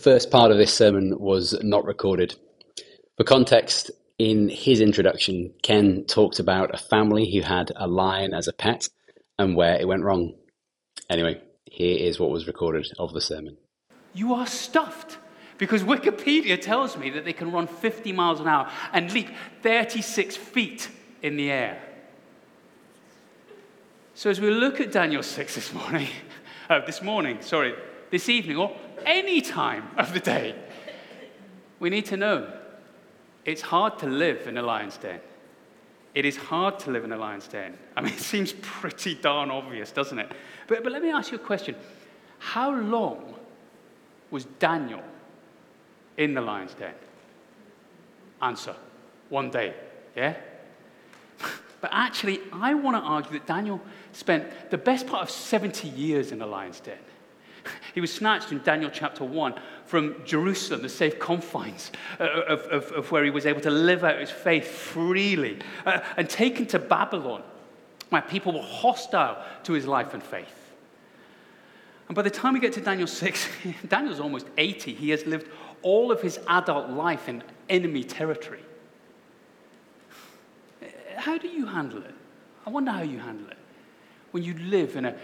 first part of this sermon was not recorded. For context, in his introduction, Ken talked about a family who had a lion as a pet and where it went wrong. Anyway, here is what was recorded of the sermon. You are stuffed because Wikipedia tells me that they can run 50 miles an hour and leap 36 feet in the air. So, as we look at Daniel 6 this morning, uh, this morning, sorry, this evening, or any time of the day, we need to know it's hard to live in a lion's den. It is hard to live in a lion's den. I mean, it seems pretty darn obvious, doesn't it? But, but let me ask you a question. How long was Daniel in the lion's den? Answer one day, yeah? But actually, I want to argue that Daniel spent the best part of 70 years in the lion's den. He was snatched in Daniel chapter 1 from Jerusalem, the safe confines uh, of, of, of where he was able to live out his faith freely, uh, and taken to Babylon, where people were hostile to his life and faith. And by the time we get to Daniel 6, Daniel's almost 80. He has lived all of his adult life in enemy territory. How do you handle it? I wonder how you handle it. When you live in a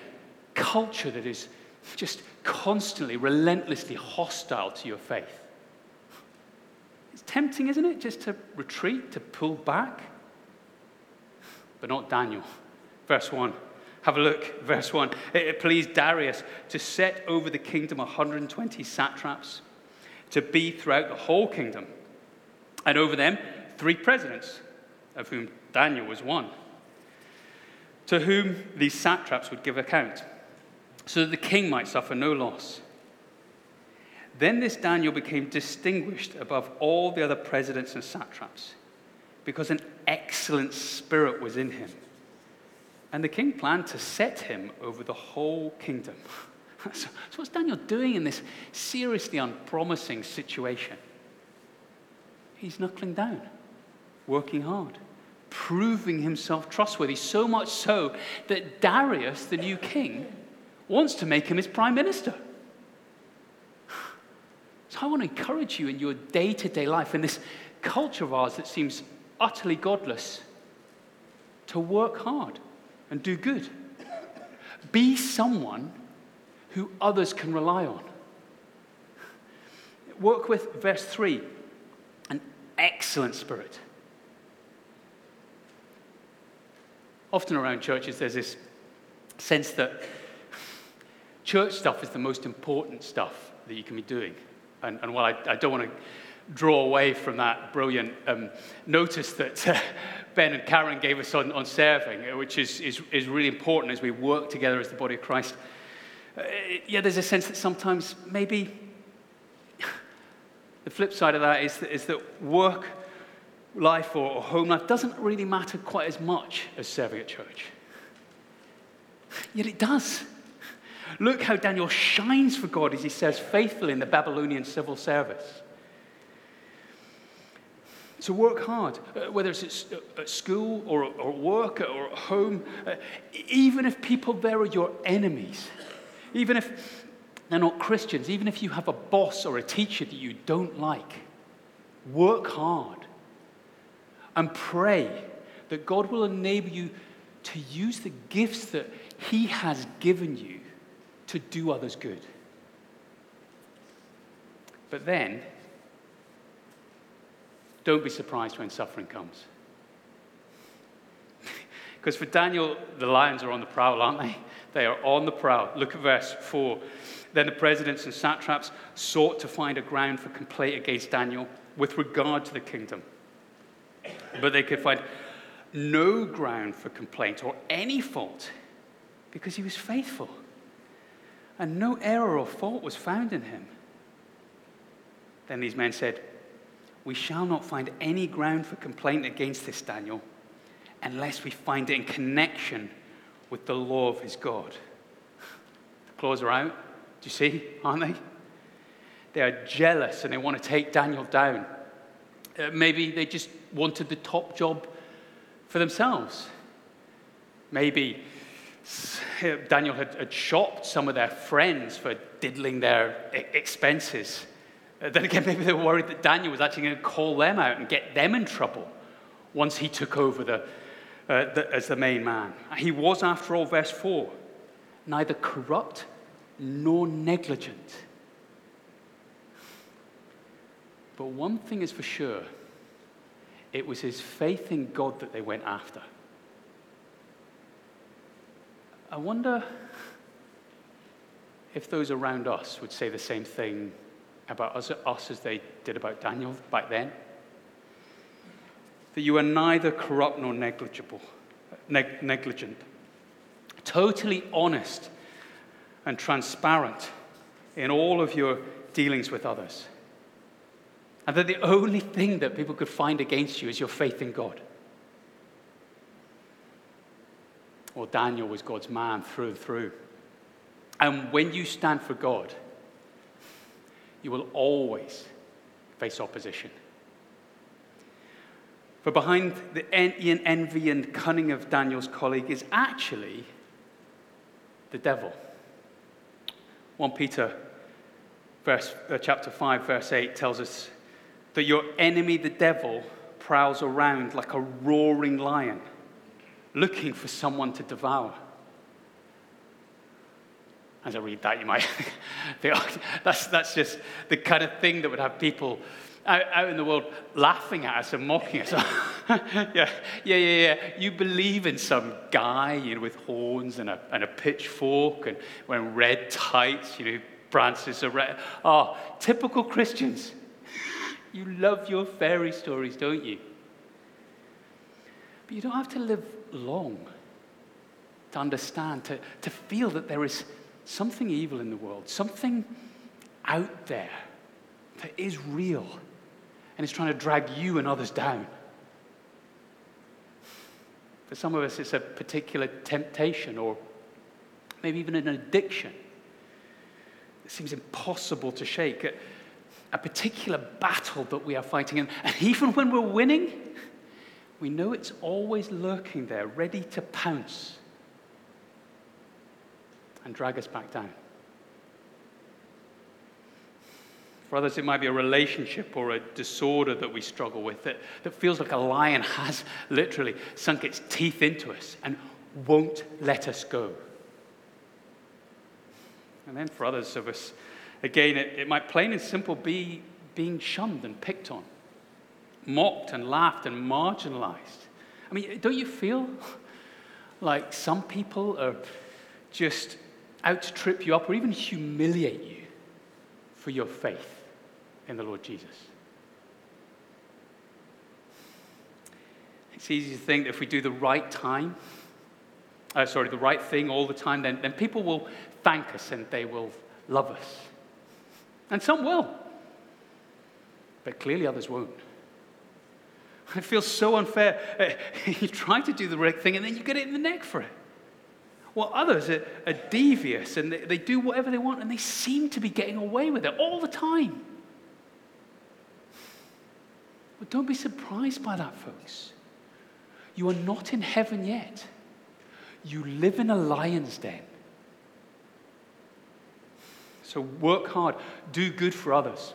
culture that is just constantly, relentlessly hostile to your faith. It's tempting, isn't it, just to retreat, to pull back? But not Daniel. Verse 1. Have a look, verse 1. It pleased Darius to set over the kingdom 120 satraps to be throughout the whole kingdom, and over them three presidents, of whom Daniel was one, to whom these satraps would give account so that the king might suffer no loss. Then this Daniel became distinguished above all the other presidents and satraps because an excellent spirit was in him. And the king planned to set him over the whole kingdom. so, what's Daniel doing in this seriously unpromising situation? He's knuckling down, working hard, proving himself trustworthy, so much so that Darius, the new king, wants to make him his prime minister. So I want to encourage you in your day to day life, in this culture of ours that seems utterly godless, to work hard and do good. Be someone who others can rely on. Work with verse 3 an excellent spirit. Often around churches, there's this sense that church stuff is the most important stuff that you can be doing. And, and while I, I don't want to draw away from that brilliant um, notice that uh, Ben and Karen gave us on, on serving, uh, which is, is, is really important as we work together as the body of Christ. Uh, yeah, there's a sense that sometimes maybe the flip side of that is that, is that work life or, or home life doesn't really matter quite as much as serving at church. Yet it does. Look how Daniel shines for God as he says, faithful in the Babylonian civil service. So work hard, uh, whether it's at school or, or work or at home, uh, even if people there are your enemies, even if they're not Christians, even if you have a boss or a teacher that you don't like, work hard and pray that God will enable you to use the gifts that He has given you to do others good. But then, don't be surprised when suffering comes. Because for Daniel, the lions are on the prowl, aren't they? They are on the prowl. Look at verse 4. Then the presidents and satraps sought to find a ground for complaint against Daniel with regard to the kingdom. But they could find no ground for complaint or any fault because he was faithful and no error or fault was found in him. Then these men said, We shall not find any ground for complaint against this Daniel unless we find it in connection with the law of his God. The claws are out. Do you see? Aren't they? They are jealous and they want to take Daniel down. Uh, maybe they just wanted the top job for themselves. Maybe Daniel had, had shopped some of their friends for diddling their expenses. Uh, then again, maybe they were worried that Daniel was actually going to call them out and get them in trouble once he took over the, uh, the, as the main man. He was, after all, verse 4, neither corrupt nor negligent. But one thing is for sure it was his faith in God that they went after. I wonder if those around us would say the same thing about us, us as they did about Daniel back then. That you are neither corrupt nor negligible, neg- negligent, totally honest and transparent in all of your dealings with others. And that the only thing that people could find against you is your faith in God. Well, Daniel was God's man through and through. And when you stand for God, you will always face opposition. For behind the envy and cunning of Daniel's colleague is actually the devil. 1 Peter verse, uh, chapter 5, verse 8 tells us that your enemy, the devil, prowls around like a roaring lion, looking for someone to devour. As I read that, you might think, oh, that's, that's just the kind of thing that would have people out, out in the world laughing at us and mocking us. yeah, yeah, yeah, yeah. You believe in some guy you know, with horns and a, and a pitchfork and wearing red tights, you know, branches of red. Oh, typical Christians. You love your fairy stories, don't you? But you don't have to live long to understand, to, to feel that there is something evil in the world, something out there that is real and is trying to drag you and others down. For some of us, it's a particular temptation or maybe even an addiction. It seems impossible to shake. A, a particular battle that we are fighting. And, and even when we're winning, we know it's always lurking there, ready to pounce and drag us back down. For others, it might be a relationship or a disorder that we struggle with that, that feels like a lion has literally sunk its teeth into us and won't let us go. And then for others of us, again, it, it might plain and simple be being shunned and picked on, mocked and laughed and marginalized. I mean, don't you feel like some people are just out to trip you up or even humiliate you for your faith in the Lord Jesus. It's easy to think that if we do the right time, uh, sorry, the right thing all the time, then, then people will thank us and they will love us. And some will. But clearly others won't. It feels so unfair. Uh, you try to do the right thing and then you get it in the neck for it. Well, others are, are devious and they, they do whatever they want and they seem to be getting away with it all the time. But don't be surprised by that, folks. You are not in heaven yet. You live in a lion's den. So work hard, do good for others.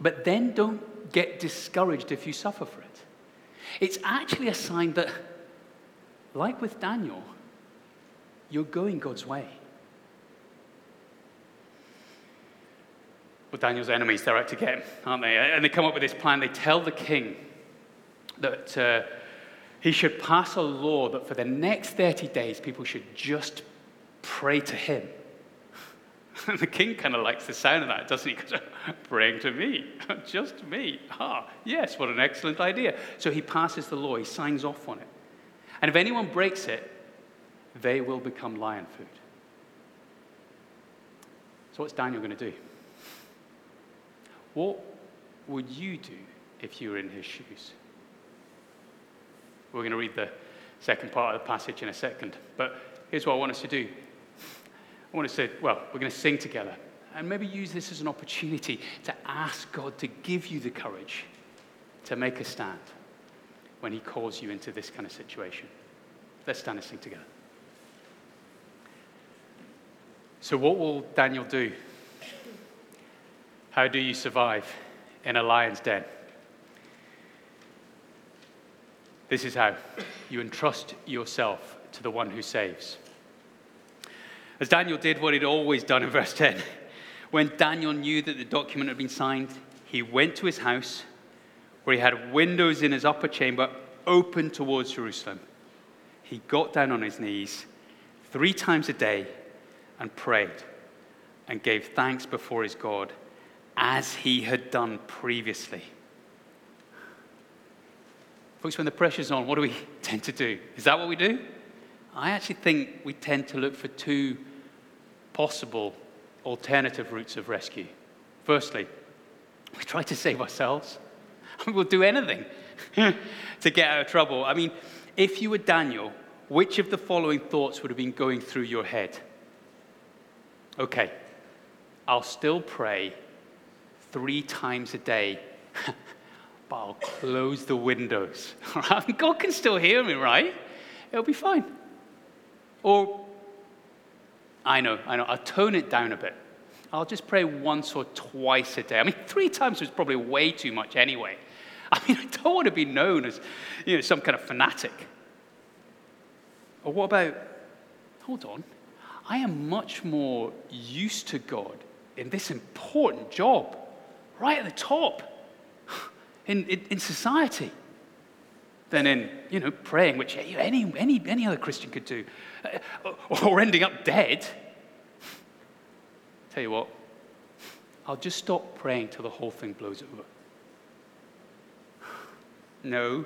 But then don't get discouraged if you suffer for it. It's actually a sign that, like with Daniel, you're going God's way. Well, Daniel's enemies, they're out to get him, aren't they? And they come up with this plan. They tell the king that uh, he should pass a law that for the next 30 days, people should just pray to him. And the king kind of likes the sound of that, doesn't he? Praying to me, just me. Ah, yes, what an excellent idea. So he passes the law, he signs off on it. And if anyone breaks it, they will become lion food. So, what's Daniel going to do? What would you do if you were in his shoes? We're going to read the second part of the passage in a second. But here's what I want us to do I want to, well, we're going to sing together. And maybe use this as an opportunity to ask God to give you the courage to make a stand when he calls you into this kind of situation. Let's stand and sing together. So, what will Daniel do? How do you survive in a lion's den? This is how you entrust yourself to the one who saves. As Daniel did what he'd always done in verse 10. When Daniel knew that the document had been signed, he went to his house where he had windows in his upper chamber open towards Jerusalem. He got down on his knees three times a day and prayed and gave thanks before his God as he had done previously. Folks, when the pressure's on, what do we tend to do? Is that what we do? I actually think we tend to look for two possible alternative routes of rescue. Firstly, we try to save ourselves. We'll do anything to get out of trouble. I mean, if you were Daniel, which of the following thoughts would have been going through your head? Okay, I'll still pray three times a day, but I'll close the windows. God can still hear me, right? It'll be fine. Or, I know, I know, I'll tone it down a bit. I'll just pray once or twice a day. I mean, three times was probably way too much anyway. I mean, I don't want to be known as, you know, some kind of fanatic. Or what about, hold on, I am much more used to God in this important job, right at the top in, in, in society, than in, you know, praying, which any, any, any other Christian could do, uh, or ending up dead. Tell you what, I'll just stop praying till the whole thing blows over. No,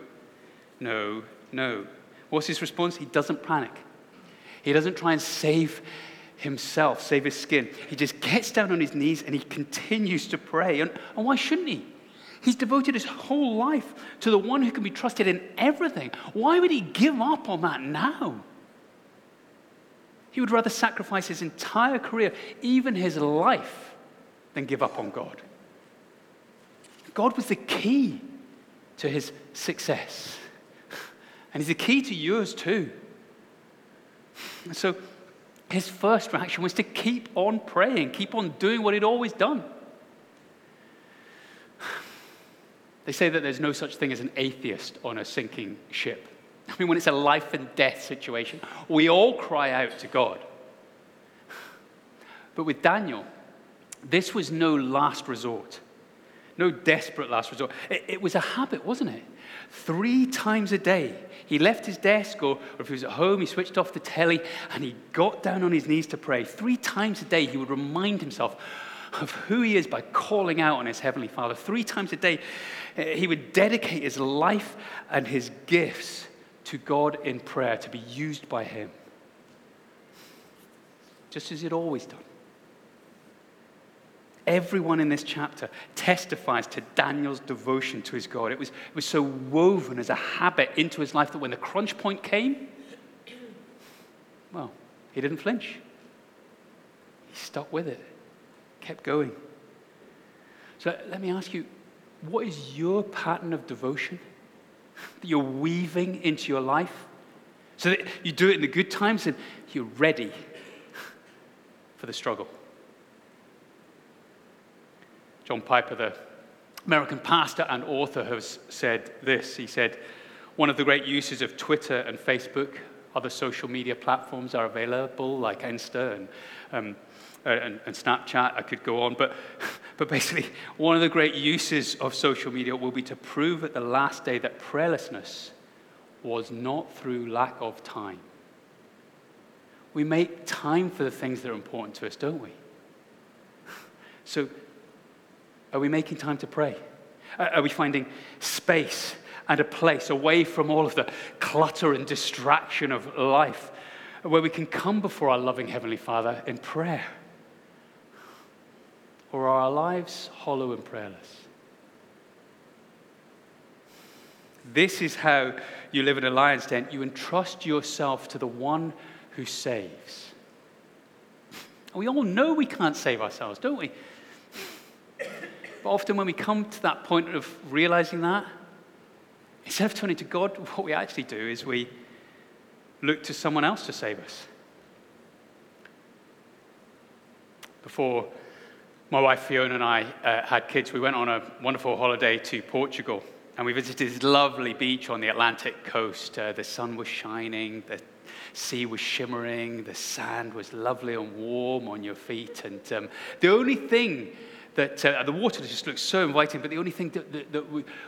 no, no. What's his response? He doesn't panic. He doesn't try and save himself, save his skin. He just gets down on his knees and he continues to pray. And, and why shouldn't he? He's devoted his whole life to the one who can be trusted in everything. Why would he give up on that now? He would rather sacrifice his entire career, even his life, than give up on God. God was the key to his success. And he's the key to yours too. So his first reaction was to keep on praying, keep on doing what he'd always done. They say that there's no such thing as an atheist on a sinking ship. I mean, when it's a life and death situation, we all cry out to God. But with Daniel, this was no last resort, no desperate last resort. It, it, was a habit, wasn't it? Three times a day, he left his desk, or, or if he was at home, he switched off the telly and he got down on his knees to pray. Three times a day, he would remind himself of who he is by calling out on his heavenly Father. Three times a day, Eh, he would dedicate his life and his gifts to God in prayer to be used by Him, just as He'd always done. Everyone in this chapter testifies to Daniel's devotion to his God. It was, it was so woven as a habit into his life that when the crunch point came, well, he didn't flinch. He stuck with it, kept going. So let me ask you what is your pattern of devotion? that you're weaving into your life so that you do it in the good times and you're ready for the struggle. John Piper, the American pastor and author, has said this. He said, One of the great uses of Twitter and Facebook, other social media platforms are available, like Insta and um, uh, and, and, Snapchat, I could go on. But, but basically, one of the great uses of social media will be to prove at the last day that prayerlessness was not through lack of time. We make time for the things that are important to us, don't we? So, are we making time to pray? Are we finding space and a place away from all of the clutter and distraction of life where we can come before our loving Heavenly Father in prayer? Or are our lives hollow and prayerless? This is how you live in a lion's den. You entrust yourself to the one who saves. We all know we can't save ourselves, don't we? But often when we come to that point of realizing that, instead of turning to God, what we actually do is we look to someone else to save us. Before my wife Fiona and I uh, had kids. We went on a wonderful holiday to Portugal and we visited this lovely beach on the Atlantic coast. Uh, the sun was shining, the sea was shimmering, the sand was lovely and warm on your feet. And um, the only thing that uh, the water just looked so inviting, but the only thing that, that, that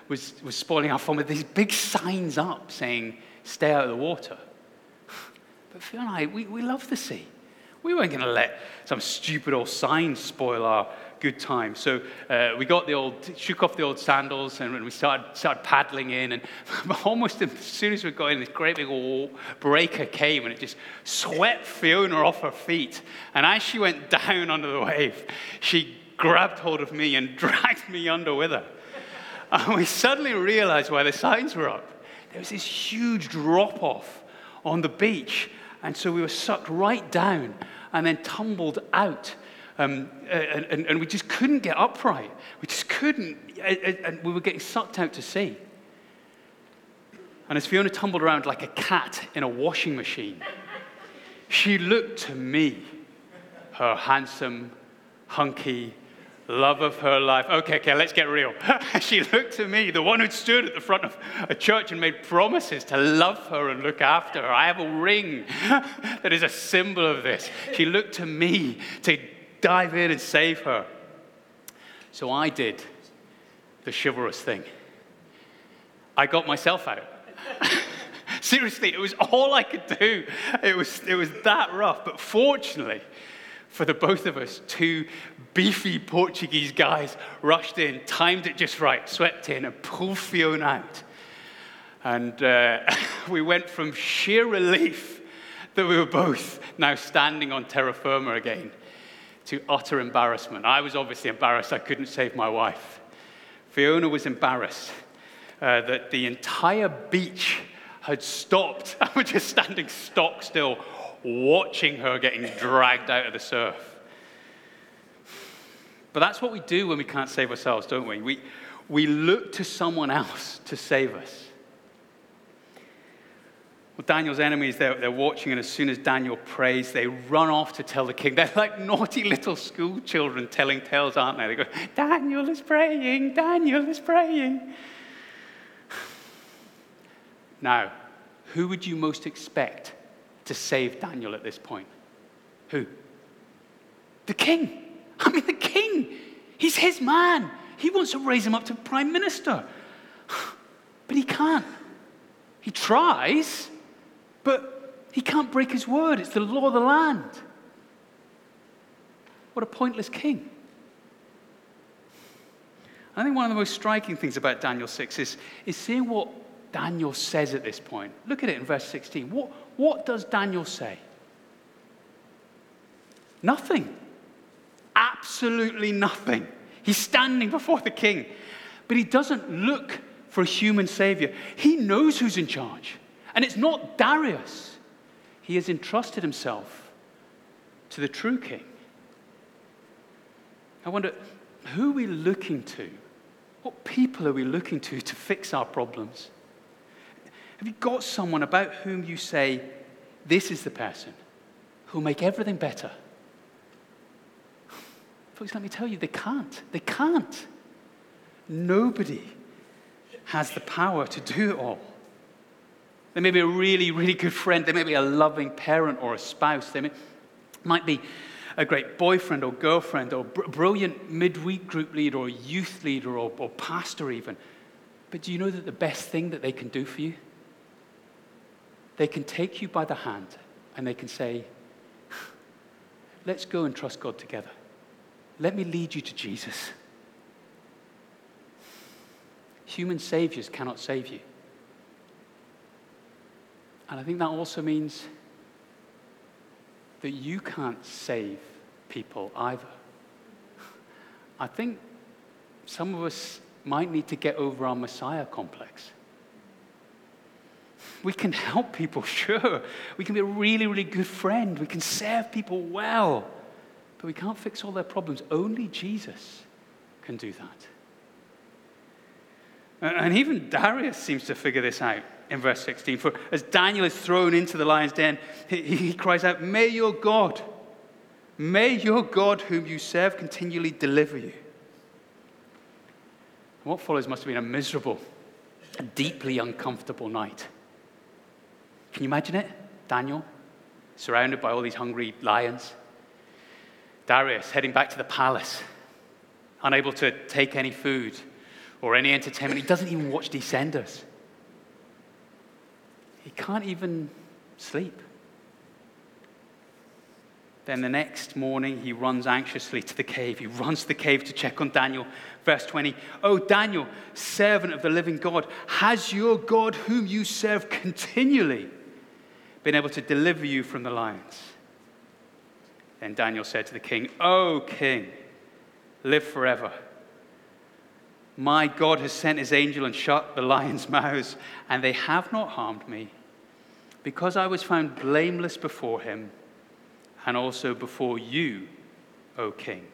was, was spoiling our fun were these big signs up saying, stay out of the water. But Fiona and I, we, we love the sea. We weren't going to let some stupid old sign spoil our good time. So uh, we got the old, shook off the old sandals and we started, started paddling in. And almost as soon as we got in, this great big old breaker came and it just swept Fiona off her feet. And as she went down under the wave, she grabbed hold of me and dragged me under with her. And we suddenly realized why the signs were up. There was this huge drop off on the beach. And so we were sucked right down and then tumbled out. Um, and, and, and, we just couldn't get upright. We just couldn't. And we were getting sucked out to sea. And as Fiona tumbled around like a cat in a washing machine, she looked to me, her handsome, hunky, love of her life. Okay, okay, let's get real. she looked to me, the one who stood at the front of a church and made promises to love her and look after her. I have a ring that is a symbol of this. She looked to me to dive in and save her. So I did the chivalrous thing. I got myself out. Seriously, it was all I could do. It was, it was that rough. But fortunately, for the both of us, two beefy Portuguese guys rushed in, timed it just right, swept in, and pulled Fiona out. And uh, we went from sheer relief that we were both now standing on terra firma again to utter embarrassment. I was obviously embarrassed I couldn't save my wife. Fiona was embarrassed uh, that the entire beach had stopped. I was just standing stock still, watching her getting dragged out of the surf. But that's what we do when we can't save ourselves, don't we? We, we look to someone else to save us. Well, Daniel's enemies, they're, they're watching, and as soon as Daniel prays, they run off to tell the king. They're like naughty little school children telling tales, aren't they? They go, Daniel is praying, Daniel is praying. Now, who would you most expect to save Daniel at this point? Who? The king. I mean, the king. He's his man. He wants to raise him up to prime minister. But he can't. He tries, but he can't break his word. It's the law of the land. What a pointless king. I think one of the most striking things about Daniel 6 is, is seeing what Daniel says at this point. Look at it in verse 16. What, what does Daniel say? Nothing. Absolutely nothing. He's standing before the king, but he doesn't look for a human savior. He knows who's in charge, and it's not Darius. He has entrusted himself to the true king. I wonder, who are we looking to? What people are we looking to to fix our problems? Have you got someone about whom you say, this is the person who'll make everything better? Folks, let me tell you, they can't. They can't. Nobody has the power to do it all. They may be a really, really good friend. They may be a loving parent or a spouse. They may, might be a great boyfriend or girlfriend or br- brilliant midweek group leader or youth leader or, or pastor, even. But do you know that the best thing that they can do for you they can take you by the hand and they can say, Let's go and trust God together. Let me lead you to Jesus. Human saviors cannot save you. And I think that also means that you can't save people either. I think some of us might need to get over our Messiah complex. We can help people, sure. We can be a really, really good friend. We can serve people well. But we can't fix all their problems. Only Jesus can do that. And even Darius seems to figure this out in verse 16. For as Daniel is thrown into the lion's den, he, he cries out, May your God, May your God, whom you serve, continually deliver you. What follows must have been a miserable, a deeply uncomfortable night. Can you imagine it? Daniel, surrounded by all these hungry lions. Darius heading back to the palace, unable to take any food or any entertainment. He doesn't even watch Descenders. He can't even sleep. Then the next morning, he runs anxiously to the cave. He runs to the cave to check on Daniel. Verse 20 Oh, Daniel, servant of the living God, has your God, whom you serve continually, been able to deliver you from the lions? Then Daniel said to the king, O king, live forever. My God has sent his angel and shut the lions' mouths, and they have not harmed me, because I was found blameless before him and also before you, O king.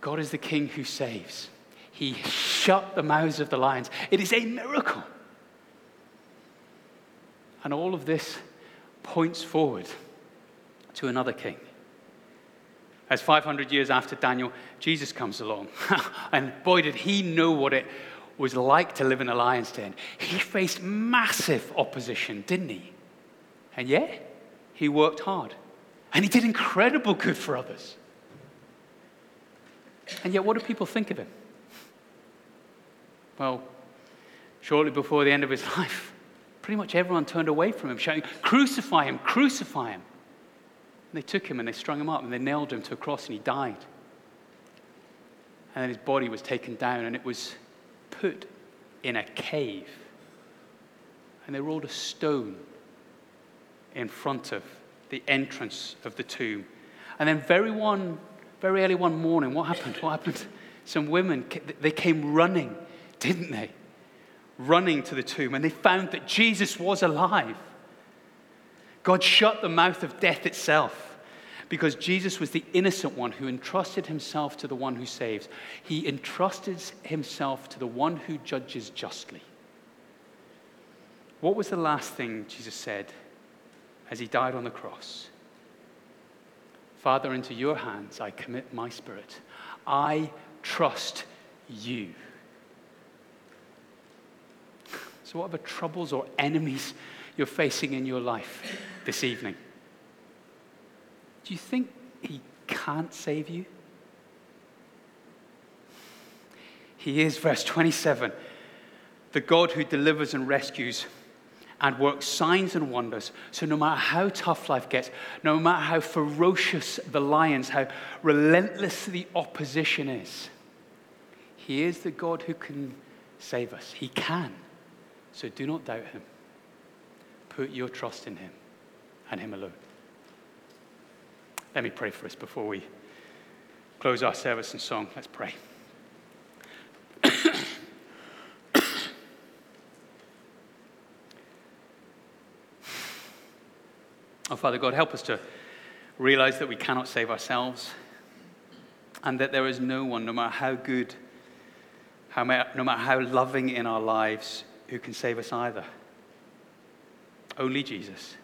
God is the king who saves. He shut the mouths of the lions. It is a miracle. And all of this points forward to another king. As 500 years after Daniel, Jesus comes along. and boy, did he know what it was like to live in a lion's den. He faced massive opposition, didn't he? And yet, he worked hard. And he did incredible good for others. And yet, what do people think of him? Well, shortly before the end of his life, pretty much everyone turned away from him, shouting, Crucify him, crucify him. And they took him and they strung him up and they nailed him to a cross and he died. And then his body was taken down and it was put in a cave. And they rolled a stone in front of the entrance of the tomb. And then very one, very early one morning, what happened? What happened? Some women, they came running, didn't they? Running to the tomb, and they found that Jesus was alive. God shut the mouth of death itself because Jesus was the innocent one who entrusted himself to the one who saves. He entrusted himself to the one who judges justly. What was the last thing Jesus said as he died on the cross. Father, into your hands I commit my spirit. I trust you. So, whatever troubles or enemies you're facing in your life this evening, do you think he can't save you? He is, verse 27, the God who delivers and rescues and works signs and wonders. So, no matter how tough life gets, no matter how ferocious the lions, how relentless the opposition is, He is the God who can save us. He can. So, do not doubt Him. Put your trust in Him and Him alone. Let me pray for us before we close our service and song. Let's pray. Oh, Father God, help us to realize that we cannot save ourselves and that there is no one, no matter how good, how, no matter how loving in our lives, who can save us either. Only Jesus.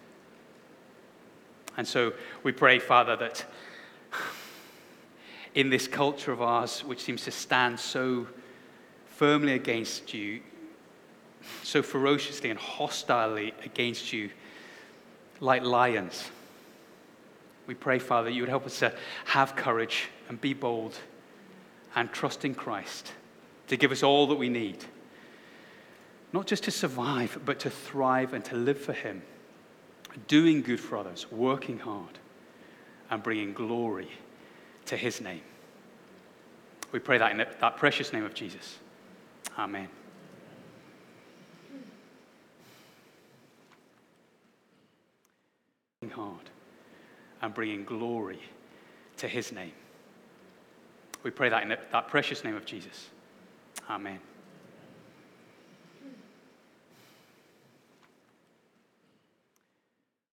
And so we pray, Father, that in this culture of ours, which seems to stand so firmly against you, so ferociously and hostilely against you, like lions. We pray, Father, you would help us to have courage and be bold and trust in Christ to give us all that we need. Not just to survive, but to thrive and to live for Him, doing good for others, working hard, and bringing glory to His name. We pray that in that precious name of Jesus. Amen. Working hard and bringing glory to his name. We pray that in that precious name of Jesus. Amen.